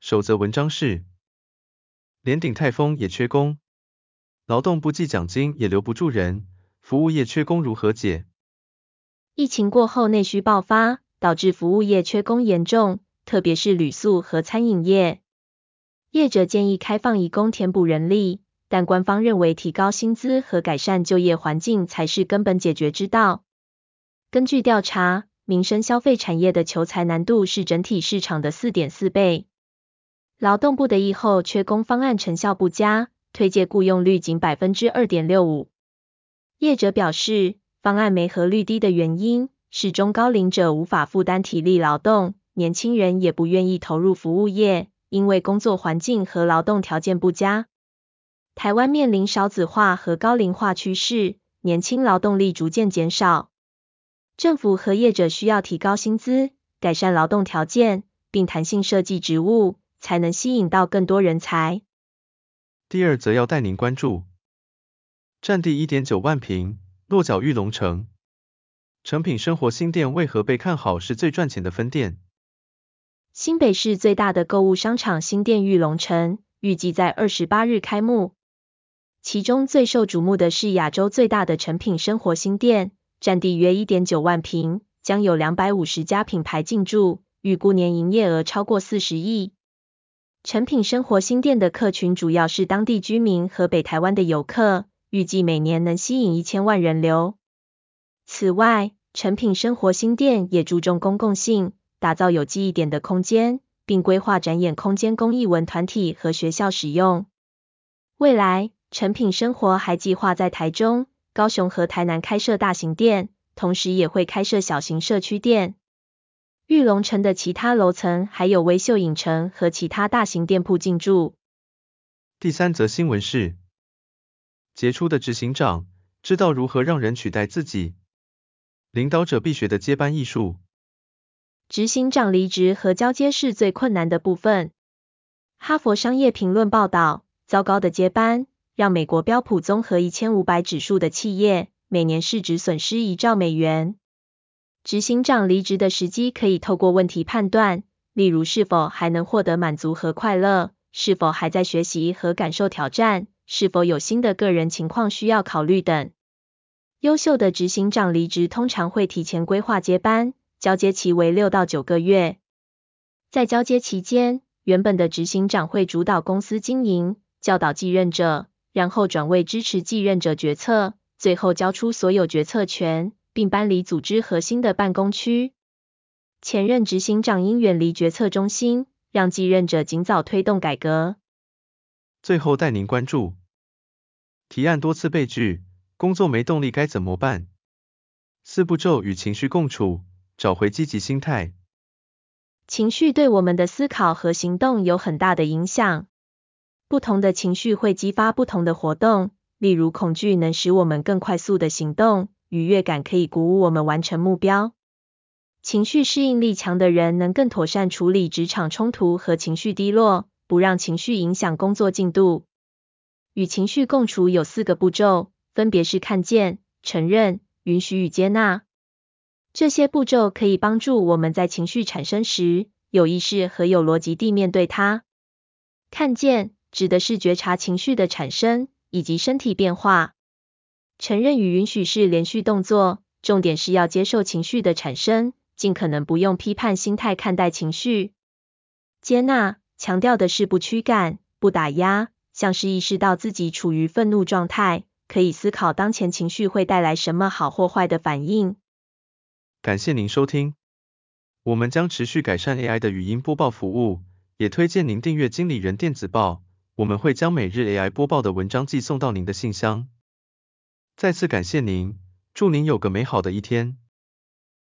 守则文章是：连顶泰丰也缺工，劳动不计奖金也留不住人，服务业缺工如何解？疫情过后内需爆发，导致服务业缺工严重，特别是旅宿和餐饮业。业者建议开放移工填补人力，但官方认为提高薪资和改善就业环境才是根本解决之道。根据调查，民生消费产业的求才难度是整体市场的四点四倍。劳动部的疫后缺工方案成效不佳，推荐雇用率仅百分之二点六五。业者表示，方案没合率低的原因是中高龄者无法负担体力劳动，年轻人也不愿意投入服务业，因为工作环境和劳动条件不佳。台湾面临少子化和高龄化趋势，年轻劳动力逐渐减少，政府和业者需要提高薪资，改善劳动条件，并弹性设计职务。才能吸引到更多人才。第二则要带您关注，占地一点九万平，落脚玉龙城，成品生活新店为何被看好是最赚钱的分店？新北市最大的购物商场新店玉龙城，预计在二十八日开幕。其中最受瞩目的是亚洲最大的成品生活新店，占地约一点九万平，将有两百五十家品牌进驻，预估年营业额超过四十亿。诚品生活新店的客群主要是当地居民和北台湾的游客，预计每年能吸引一千万人流。此外，诚品生活新店也注重公共性，打造有记忆点的空间，并规划展演空间供艺文团体和学校使用。未来，诚品生活还计划在台中、高雄和台南开设大型店，同时也会开设小型社区店。玉龙城的其他楼层还有微秀影城和其他大型店铺进驻。第三则新闻是，杰出的执行长知道如何让人取代自己，领导者必学的接班艺术。执行长离职和交接是最困难的部分。哈佛商业评论报道，糟糕的接班让美国标普综合一千五百指数的企业每年市值损失一兆美元。执行长离职的时机可以透过问题判断，例如是否还能获得满足和快乐，是否还在学习和感受挑战，是否有新的个人情况需要考虑等。优秀的执行长离职通常会提前规划接班，交接期为六到九个月。在交接期间，原本的执行长会主导公司经营，教导继任者，然后转为支持继任者决策，最后交出所有决策权。并搬离组织核心的办公区。前任执行长应远离决策中心，让继任者尽早推动改革。最后带您关注，提案多次被拒，工作没动力该怎么办？四步骤与情绪共处，找回积极心态。情绪对我们的思考和行动有很大的影响。不同的情绪会激发不同的活动，例如恐惧能使我们更快速的行动。愉悦感可以鼓舞我们完成目标。情绪适应力强的人能更妥善处理职场冲突和情绪低落，不让情绪影响工作进度。与情绪共处有四个步骤，分别是看见、承认、允许与接纳。这些步骤可以帮助我们在情绪产生时，有意识和有逻辑地面对它。看见指的是觉察情绪的产生以及身体变化。承认与允许是连续动作，重点是要接受情绪的产生，尽可能不用批判心态看待情绪。接纳强调的是不驱赶、不打压，像是意识到自己处于愤怒状态，可以思考当前情绪会带来什么好或坏的反应。感谢您收听，我们将持续改善 AI 的语音播报服务，也推荐您订阅经理人电子报，我们会将每日 AI 播报的文章寄送到您的信箱。再次感谢您，祝您有个美好的一天。